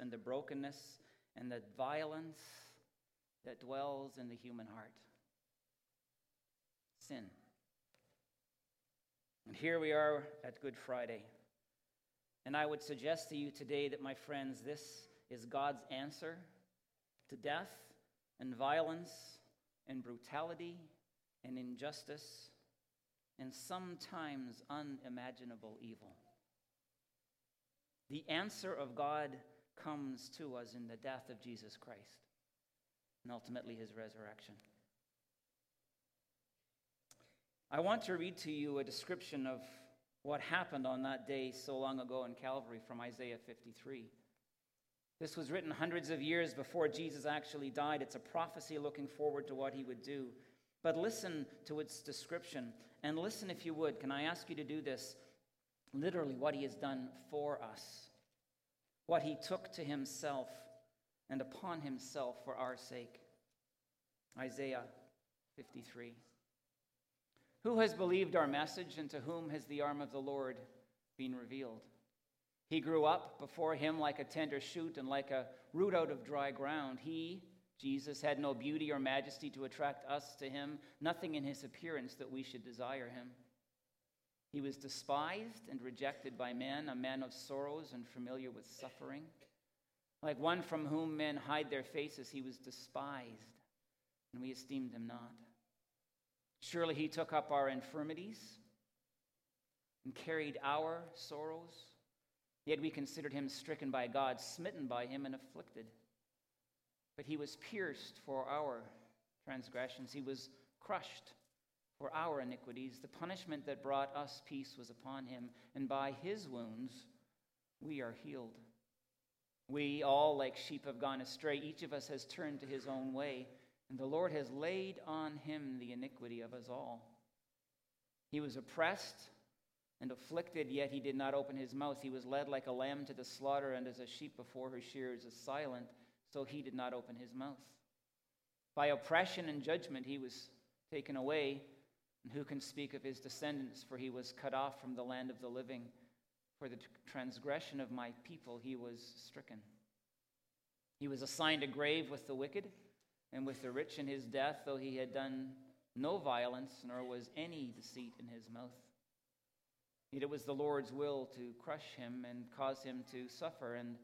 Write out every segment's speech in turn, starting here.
and the brokenness and the violence that dwells in the human heart sin. And here we are at Good Friday. And I would suggest to you today that, my friends, this is God's answer to death and violence and brutality and injustice and sometimes unimaginable evil. The answer of God comes to us in the death of Jesus Christ and ultimately his resurrection. I want to read to you a description of what happened on that day so long ago in Calvary from Isaiah 53. This was written hundreds of years before Jesus actually died. It's a prophecy looking forward to what he would do. But listen to its description. And listen, if you would, can I ask you to do this? Literally, what he has done for us, what he took to himself and upon himself for our sake. Isaiah 53. Who has believed our message, and to whom has the arm of the Lord been revealed? He grew up before him like a tender shoot and like a root out of dry ground. He, Jesus, had no beauty or majesty to attract us to him, nothing in his appearance that we should desire him. He was despised and rejected by men, a man of sorrows and familiar with suffering. Like one from whom men hide their faces, he was despised, and we esteemed him not. Surely he took up our infirmities and carried our sorrows. Yet we considered him stricken by God, smitten by him, and afflicted. But he was pierced for our transgressions, he was crushed for our iniquities. The punishment that brought us peace was upon him, and by his wounds we are healed. We all, like sheep, have gone astray. Each of us has turned to his own way and the Lord has laid on him the iniquity of us all. He was oppressed and afflicted, yet he did not open his mouth. He was led like a lamb to the slaughter, and as a sheep before her shears is silent, so he did not open his mouth. By oppression and judgment he was taken away. And who can speak of his descendants? For he was cut off from the land of the living. For the transgression of my people he was stricken. He was assigned a grave with the wicked and with the rich in his death, though he had done no violence, nor was any deceit in his mouth. Yet it was the Lord's will to crush him and cause him to suffer. And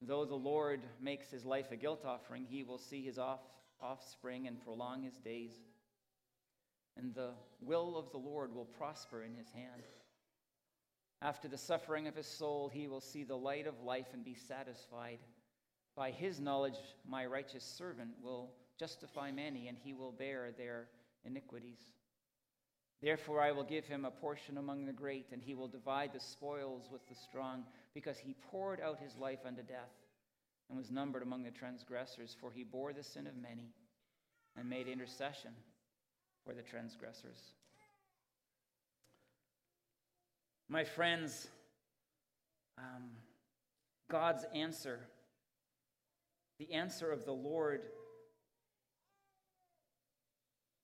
though the Lord makes his life a guilt offering, he will see his off, offspring and prolong his days. And the will of the Lord will prosper in his hand. After the suffering of his soul, he will see the light of life and be satisfied. By his knowledge, my righteous servant will justify many, and he will bear their iniquities. Therefore, I will give him a portion among the great, and he will divide the spoils with the strong, because he poured out his life unto death, and was numbered among the transgressors. For he bore the sin of many, and made intercession for the transgressors. My friends, um, God's answer, the answer of the Lord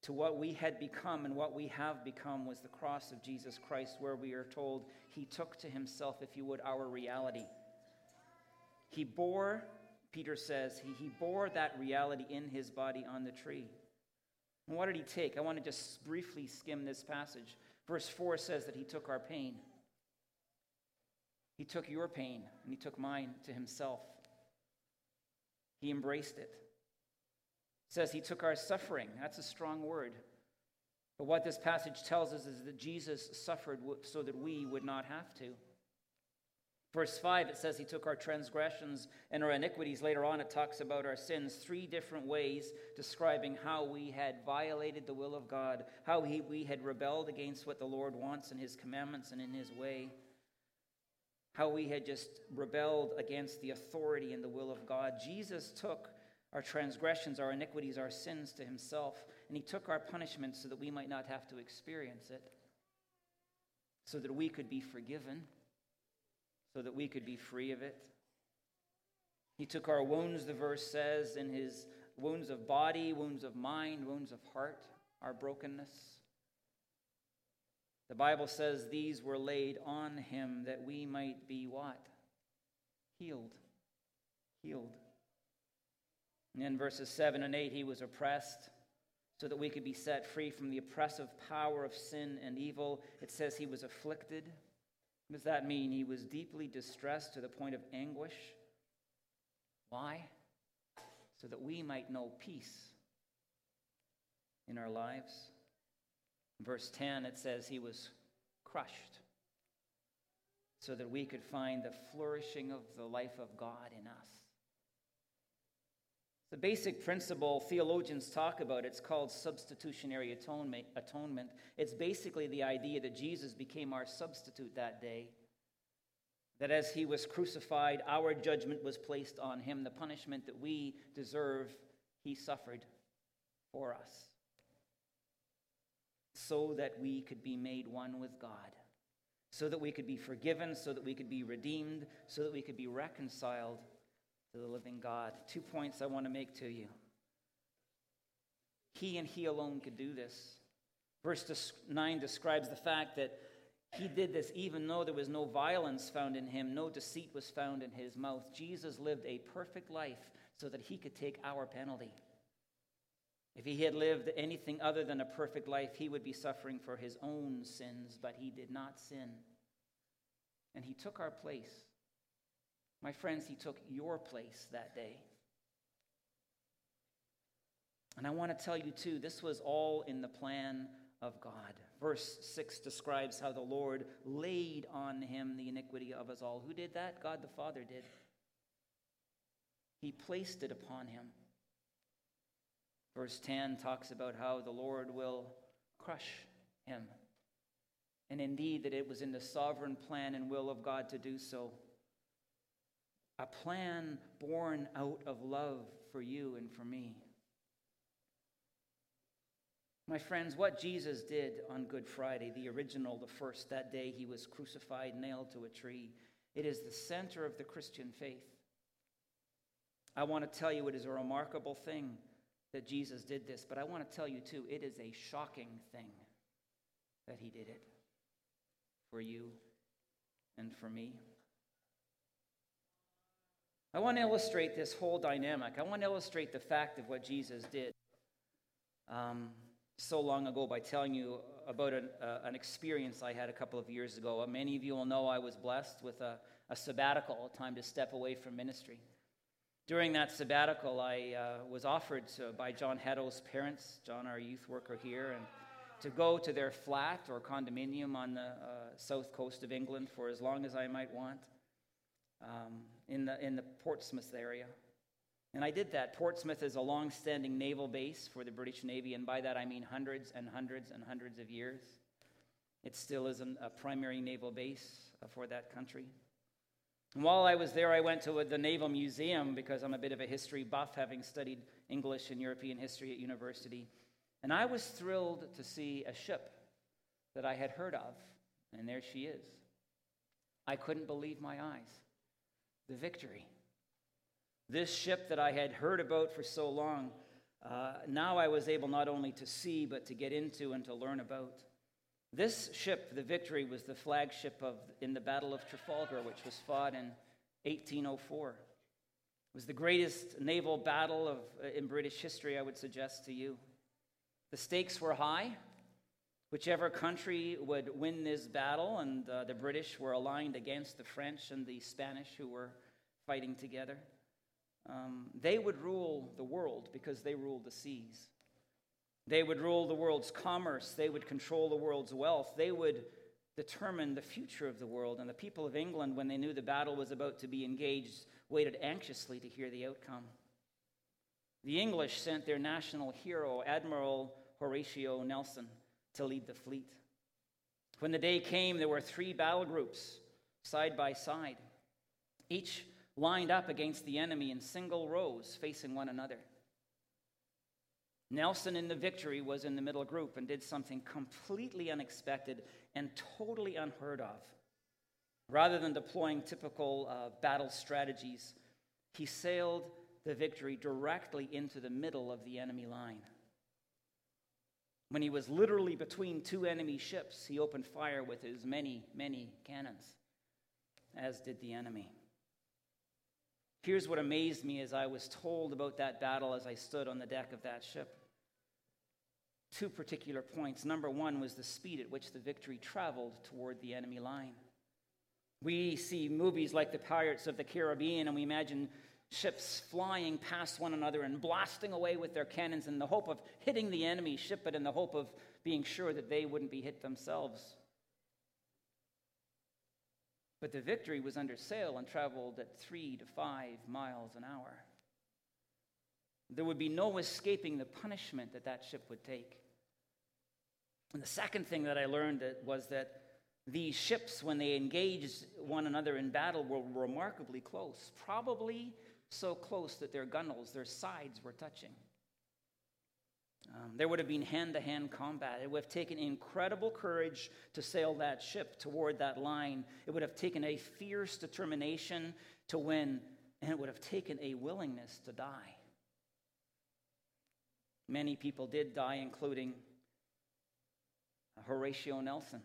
to what we had become and what we have become was the cross of Jesus Christ, where we are told he took to himself, if you would, our reality. He bore, Peter says, he, he bore that reality in his body on the tree. And what did he take? I want to just briefly skim this passage. Verse 4 says that he took our pain. He took your pain and he took mine to himself. He embraced it says he took our suffering. That's a strong word. But what this passage tells us is that Jesus suffered so that we would not have to. Verse 5, it says he took our transgressions and our iniquities. Later on, it talks about our sins, three different ways describing how we had violated the will of God, how he, we had rebelled against what the Lord wants in his commandments and in his way, how we had just rebelled against the authority and the will of God. Jesus took our transgressions, our iniquities, our sins to himself, and he took our punishment so that we might not have to experience it, so that we could be forgiven, so that we could be free of it. He took our wounds, the verse says, in his wounds of body, wounds of mind, wounds of heart, our brokenness. The Bible says these were laid on him that we might be what? Healed. healed. And in verses 7 and 8, he was oppressed so that we could be set free from the oppressive power of sin and evil. It says he was afflicted. What does that mean? He was deeply distressed to the point of anguish. Why? So that we might know peace in our lives. verse 10, it says he was crushed so that we could find the flourishing of the life of God in us. The basic principle theologians talk about, it's called substitutionary atonement. It's basically the idea that Jesus became our substitute that day. That as he was crucified, our judgment was placed on him. The punishment that we deserve, he suffered for us. So that we could be made one with God. So that we could be forgiven, so that we could be redeemed, so that we could be reconciled to the living God. Two points I want to make to you. He and He alone could do this. Verse 9 describes the fact that He did this even though there was no violence found in Him, no deceit was found in His mouth. Jesus lived a perfect life so that He could take our penalty. If He had lived anything other than a perfect life, He would be suffering for His own sins, but He did not sin. And He took our place. My friends, he took your place that day. And I want to tell you, too, this was all in the plan of God. Verse 6 describes how the Lord laid on him the iniquity of us all. Who did that? God the Father did. He placed it upon him. Verse 10 talks about how the Lord will crush him. And indeed, that it was in the sovereign plan and will of God to do so a plan born out of love for you and for me. My friends, what Jesus did on Good Friday, the original, the first, that day he was crucified, nailed to a tree, it is the center of the Christian faith. I want to tell you it is a remarkable thing that Jesus did this, but I want to tell you too, it is a shocking thing that he did it for you and for me. I want to illustrate this whole dynamic. I want to illustrate the fact of what Jesus did um, so long ago by telling you about an, uh, an, experience I had a couple of years ago. Many of you will know I was blessed with a, a sabbatical, a time to step away from ministry. During that sabbatical, I uh, was offered to, by John Heddow's parents, John, our youth worker here, and to go to their flat or condominium on the uh, south coast of England for as long as I might want um, in, the, in the Portsmouth area. And I did that. Portsmouth is a long standing naval base for the British Navy, and by that I mean hundreds and hundreds and hundreds of years. It still is an, a primary naval base uh, for that country. And while I was there, I went to the Naval Museum because I'm a bit of a history buff, having studied English and European history at university. And I was thrilled to see a ship that I had heard of, and there she is. I couldn't believe my eyes the victory. This ship that I had heard about for so long, uh, now I was able not only to see, but to get into and to learn about. This ship, the Victory, was the flagship of, in the Battle of Trafalgar, which was fought in 1804. It was the greatest naval battle of, uh, in British history, I would suggest to you. The stakes were high. Whichever country would win this battle, and uh, the British were aligned against the French and the Spanish who were fighting together, um, they would rule the world because they ruled the seas. They would rule the world's commerce, they would control the world's wealth, they would determine the future of the world. And the people of England, when they knew the battle was about to be engaged, waited anxiously to hear the outcome. The English sent their national hero, Admiral Horatio Nelson to lead the fleet. When the day came, there were three battle groups side by side, each lined up against the enemy in single rows facing one another. Nelson in the victory was in the middle group and did something completely unexpected and totally unheard of. Rather than deploying typical uh, battle strategies, he sailed the victory directly into the middle of the enemy line. When he was literally between two enemy ships, he opened fire with his many, many cannons, as did the enemy. Here's what amazed me as I was told about that battle as I stood on the deck of that ship. Two particular points. Number one was the speed at which the victory traveled toward the enemy line. We see movies like the Pirates of the Caribbean, and we imagine ships flying past one another and blasting away with their cannons in the hope of hitting the enemy ship, but in the hope of being sure that they wouldn't be hit themselves. But the victory was under sail and traveled at three to five miles an hour. There would be no escaping the punishment that that ship would take. And the second thing that I learned was that these ships, when they engaged one another in battle, were remarkably close, probably so close that their gunnels, their sides were touching. Um, there would have been hand to hand combat. It would have taken incredible courage to sail that ship toward that line. It would have taken a fierce determination to win, and it would have taken a willingness to die. Many people did die, including Horatio Nelson.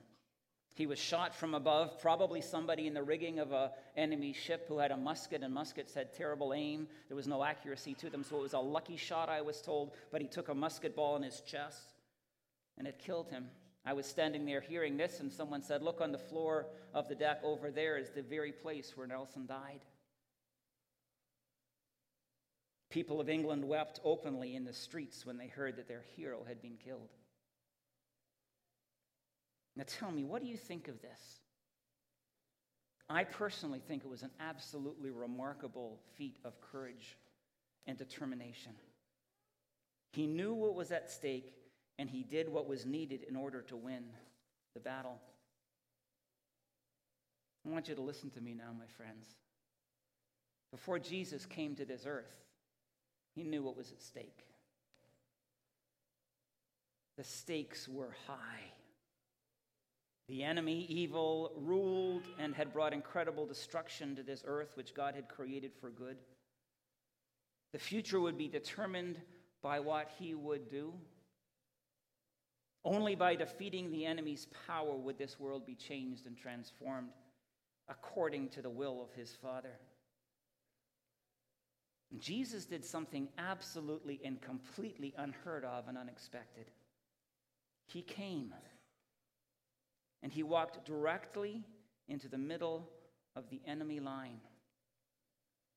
He was shot from above, probably somebody in the rigging of an enemy ship who had a musket, and muskets had terrible aim. There was no accuracy to them, so it was a lucky shot, I was told, but he took a musket ball in his chest, and it killed him. I was standing there hearing this, and someone said, Look on the floor of the deck over there is the very place where Nelson died. People of England wept openly in the streets when they heard that their hero had been killed. Now tell me, what do you think of this? I personally think it was an absolutely remarkable feat of courage and determination. He knew what was at stake, and he did what was needed in order to win the battle. I want you to listen to me now, my friends. Before Jesus came to this earth, he knew what was at stake. The stakes were high. The enemy, evil, ruled and had brought incredible destruction to this earth, which God had created for good. The future would be determined by what he would do. Only by defeating the enemy's power would this world be changed and transformed according to the will of his Father. Jesus did something absolutely and completely unheard of and unexpected. He came and he walked directly into the middle of the enemy line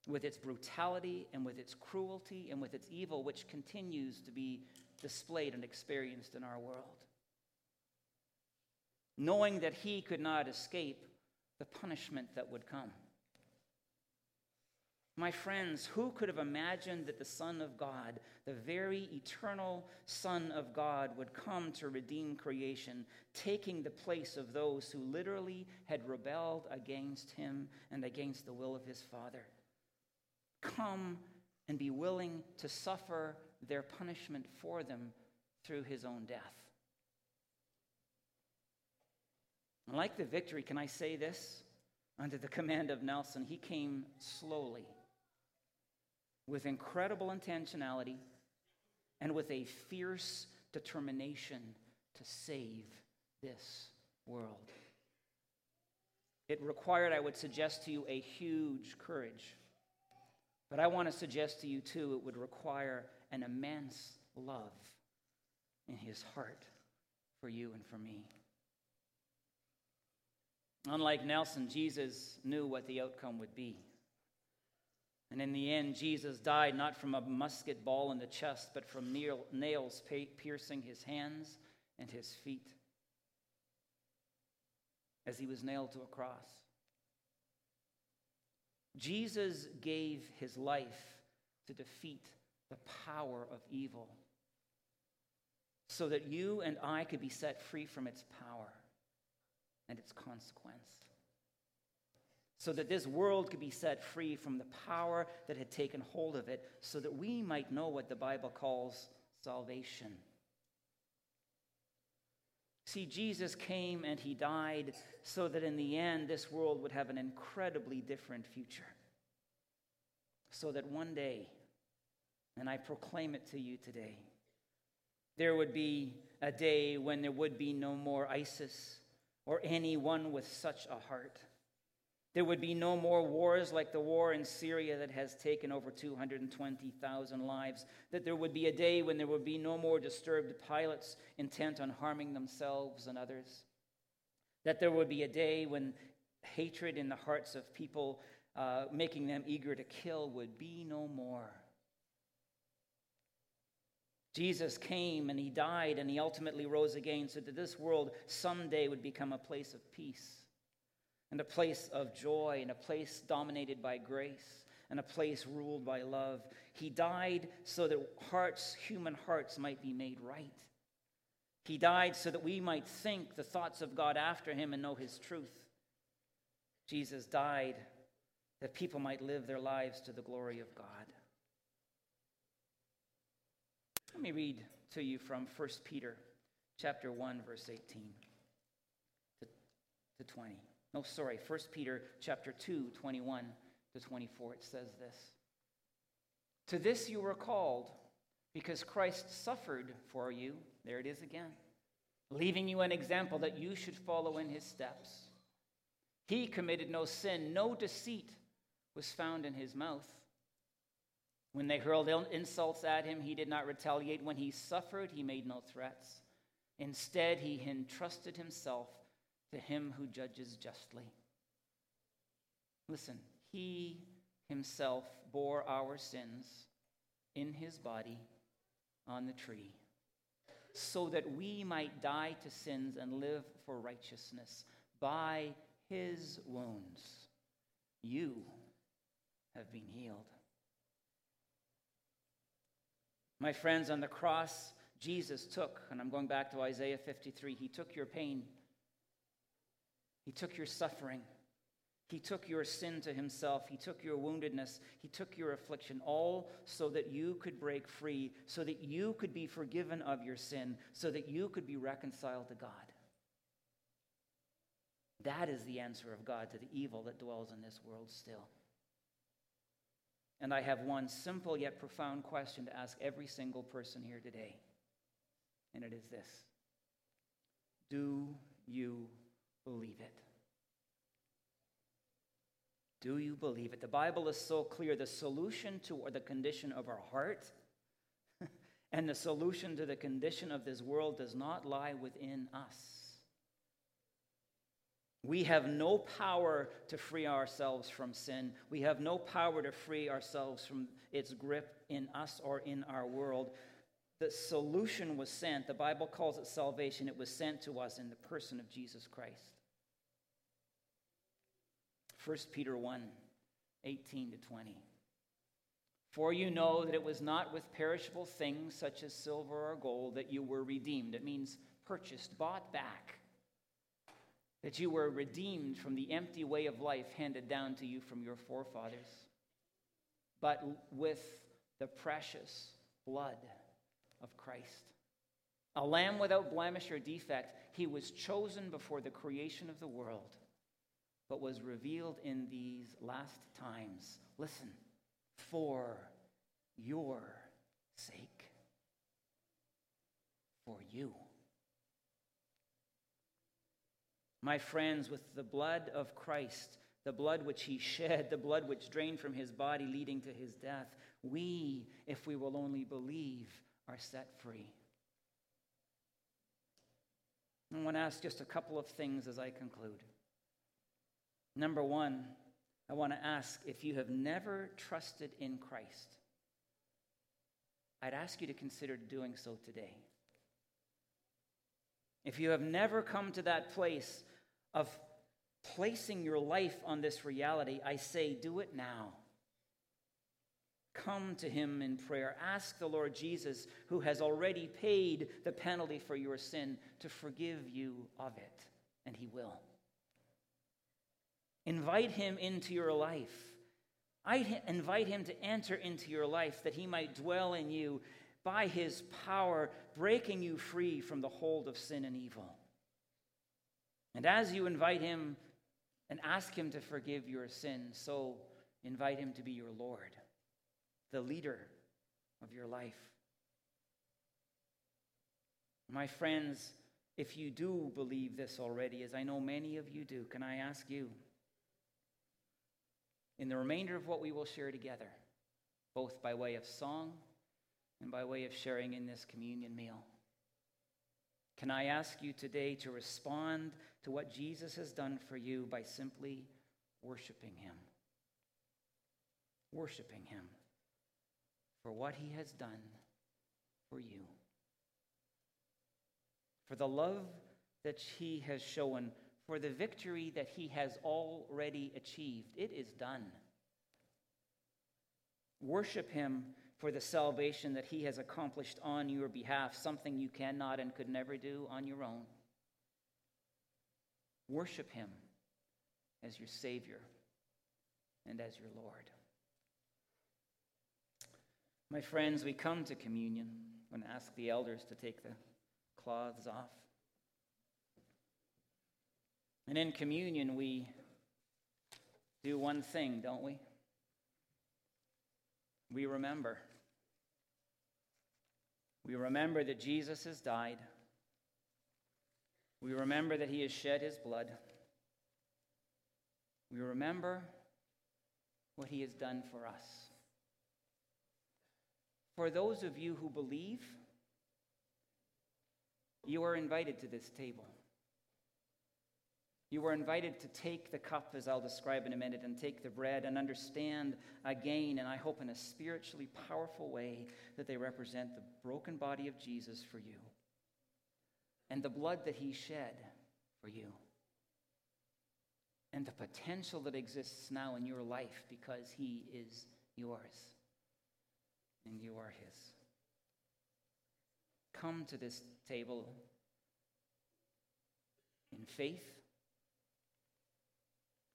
with its brutality and with its cruelty and with its evil, which continues to be displayed and experienced in our world. Knowing that he could not escape the punishment that would come. My friends, who could have imagined that the Son of God, the very eternal Son of God, would come to redeem creation, taking the place of those who literally had rebelled against him and against the will of his Father? Come and be willing to suffer their punishment for them through his own death. Like the victory, can I say this? Under the command of Nelson, he came slowly with incredible intentionality and with a fierce determination to save this world. It required, I would suggest to you, a huge courage. But I want to suggest to you, too, it would require an immense love in his heart for you and for me. Unlike Nelson, Jesus knew what the outcome would be. And in the end, Jesus died not from a musket ball in the chest, but from nails piercing his hands and his feet as he was nailed to a cross. Jesus gave his life to defeat the power of evil so that you and I could be set free from its power and its consequence so that this world could be set free from the power that had taken hold of it, so that we might know what the Bible calls salvation. See, Jesus came and he died so that in the end this world would have an incredibly different future. So that one day, and I proclaim it to you today, there would be a day when there would be no more ISIS or anyone with such a heart There would be no more wars like the war in Syria that has taken over 220,000 lives. That there would be a day when there would be no more disturbed pilots intent on harming themselves and others. That there would be a day when hatred in the hearts of people, uh, making them eager to kill, would be no more. Jesus came and he died and he ultimately rose again so that this world someday would become a place of peace and a place of joy and a place dominated by grace and a place ruled by love. He died so that hearts, human hearts, might be made right. He died so that we might think the thoughts of God after him and know his truth. Jesus died that people might live their lives to the glory of God. Let me read to you from 1 Peter chapter 1 verse 18 to, to 20. No, sorry, 1 Peter chapter 2, 21 to 24. It says this. To this you were called, because Christ suffered for you. There it is again. Leaving you an example that you should follow in his steps. He committed no sin, no deceit was found in his mouth. When they hurled insults at him, he did not retaliate. When he suffered, he made no threats. Instead, he entrusted himself to him who judges justly. Listen, he himself bore our sins in his body on the tree, so that we might die to sins and live for righteousness. By his wounds, you have been healed. My friends, on the cross, Jesus took, and I'm going back to Isaiah 53, he took your pain he took your suffering. He took your sin to himself. He took your woundedness. He took your affliction, all so that you could break free, so that you could be forgiven of your sin, so that you could be reconciled to God. That is the answer of God to the evil that dwells in this world still. And I have one simple yet profound question to ask every single person here today. And it is this Do you believe it? Do you believe it? The Bible is so clear. The solution to the condition of our heart and the solution to the condition of this world does not lie within us. We have no power to free ourselves from sin. We have no power to free ourselves from its grip in us or in our world. The solution was sent. The Bible calls it salvation. It was sent to us in the person of Jesus Christ. 1 Peter 1 18 to 20. For you know that it was not with perishable things such as silver or gold that you were redeemed. It means purchased, bought back. That you were redeemed from the empty way of life handed down to you from your forefathers, but with the precious blood of Christ. A lamb without blemish or defect, he was chosen before the creation of the world but was revealed in these last times. Listen, for your sake. For you. My friends, with the blood of Christ, the blood which he shed, the blood which drained from his body, leading to his death, we, if we will only believe, are set free. I want to ask just a couple of things as I conclude. Number one, I want to ask if you have never trusted in Christ, I'd ask you to consider doing so today. If you have never come to that place of placing your life on this reality, I say, do it now. Come to him in prayer. Ask the Lord Jesus, who has already paid the penalty for your sin, to forgive you of it, and he will. Invite him into your life. I invite him to enter into your life that he might dwell in you by his power, breaking you free from the hold of sin and evil. And as you invite him and ask him to forgive your sin, so invite him to be your Lord, the leader of your life. My friends, if you do believe this already, as I know many of you do, can I ask you? In the remainder of what we will share together, both by way of song and by way of sharing in this communion meal. Can I ask you today to respond to what Jesus has done for you by simply worshiping Him? Worshiping Him for what He has done for you. For the love that He has shown, for the victory that He has already achieved. It is done. Worship Him for the salvation that He has accomplished on your behalf, something you cannot and could never do on your own. Worship Him as your Savior and as your Lord. My friends, we come to communion. To ask the elders to take the cloths off. And in communion, we do one thing, don't we? We remember. We remember that Jesus has died. We remember that he has shed his blood. We remember what he has done for us. For those of you who believe, you are invited to this table. You were invited to take the cup, as I'll describe in a minute, and take the bread and understand again, and I hope in a spiritually powerful way, that they represent the broken body of Jesus for you and the blood that he shed for you and the potential that exists now in your life because he is yours and you are his. Come to this table in faith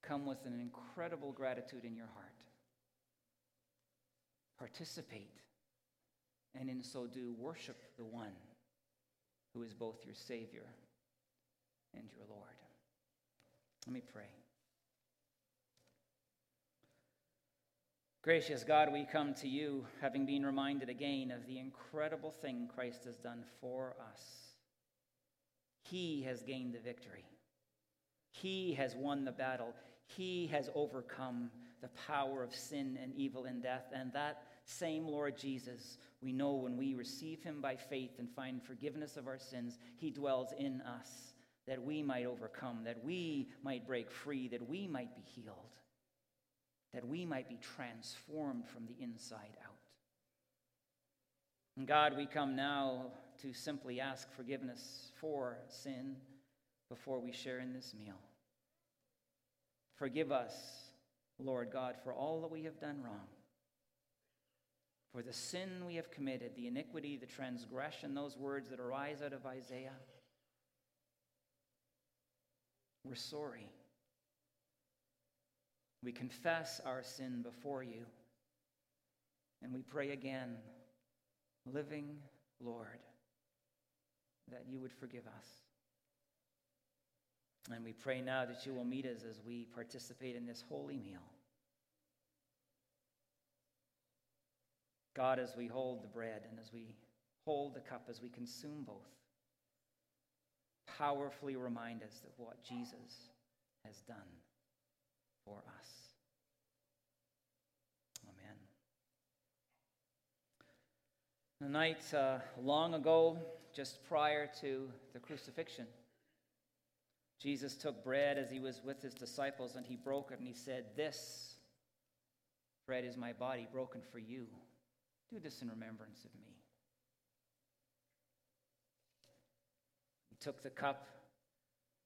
come with an incredible gratitude in your heart. Participate, and in so do, worship the one who is both your Savior and your Lord. Let me pray. Gracious God, we come to you having been reminded again of the incredible thing Christ has done for us. He has gained the victory. He has won the battle. He has overcome the power of sin and evil and death. And that same Lord Jesus, we know when we receive him by faith and find forgiveness of our sins, he dwells in us that we might overcome, that we might break free, that we might be healed, that we might be transformed from the inside out. And God, we come now to simply ask forgiveness for sin before we share in this meal. Forgive us, Lord God, for all that we have done wrong, for the sin we have committed, the iniquity, the transgression, those words that arise out of Isaiah. We're sorry. We confess our sin before you. And we pray again, living Lord, that you would forgive us. And we pray now that you will meet us as we participate in this holy meal. God, as we hold the bread and as we hold the cup, as we consume both, powerfully remind us of what Jesus has done for us. Amen. The night uh, long ago, just prior to the crucifixion, Jesus took bread as he was with his disciples and he broke it and he said, This bread is my body broken for you. Do this in remembrance of me. He took the cup.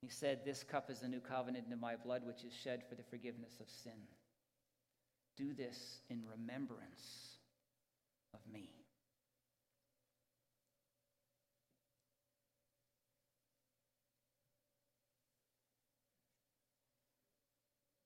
He said, This cup is the new covenant in my blood, which is shed for the forgiveness of sin. Do this in remembrance of me.